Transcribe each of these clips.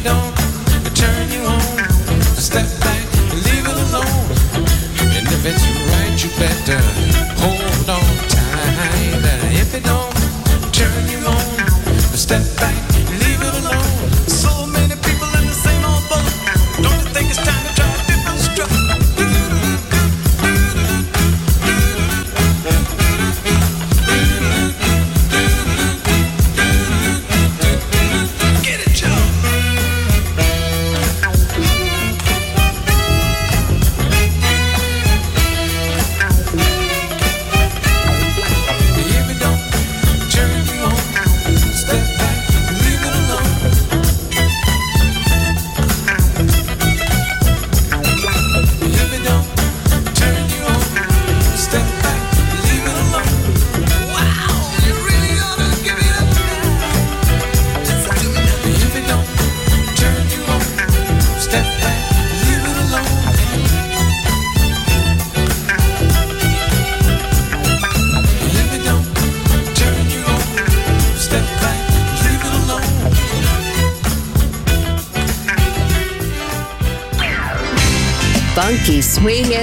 don't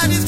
I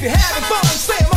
If you're having fun, say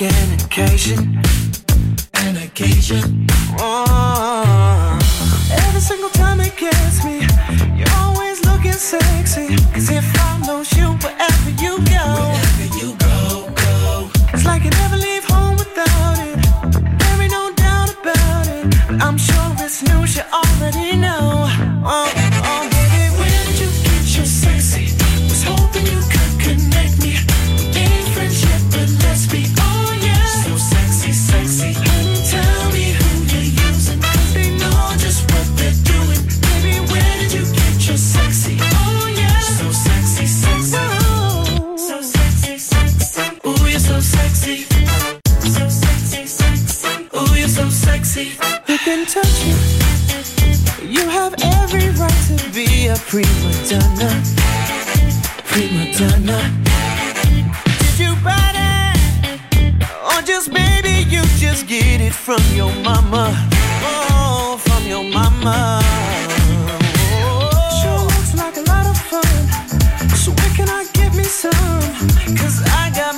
like an occasion. An occasion. Oh, every single time it gets me, you're always looking sexy. Cause if I lose you, touch you. You have every right to be a prima donna. Prima donna. Did you buy that? Or just maybe you just get it from your mama. Oh, from your mama. Oh. Sure looks like a lot of fun. So where can I get me some? Cause I got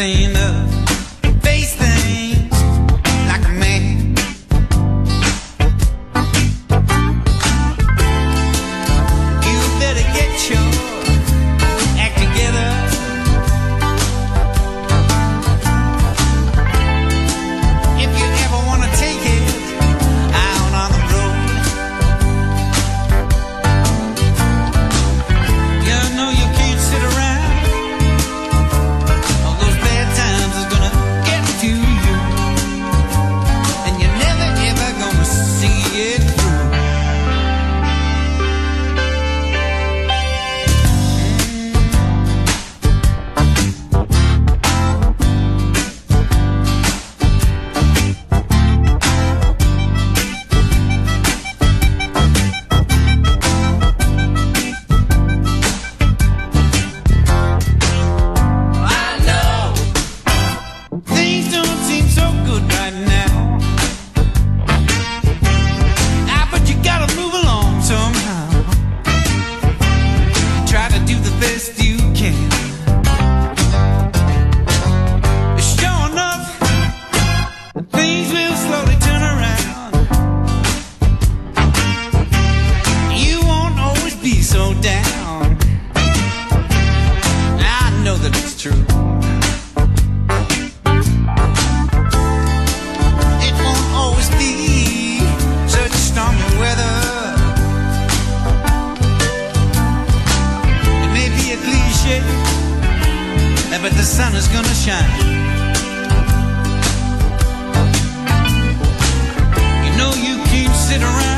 everything the sun is gonna shine. You know you can't sit around.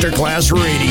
Masterclass Radio.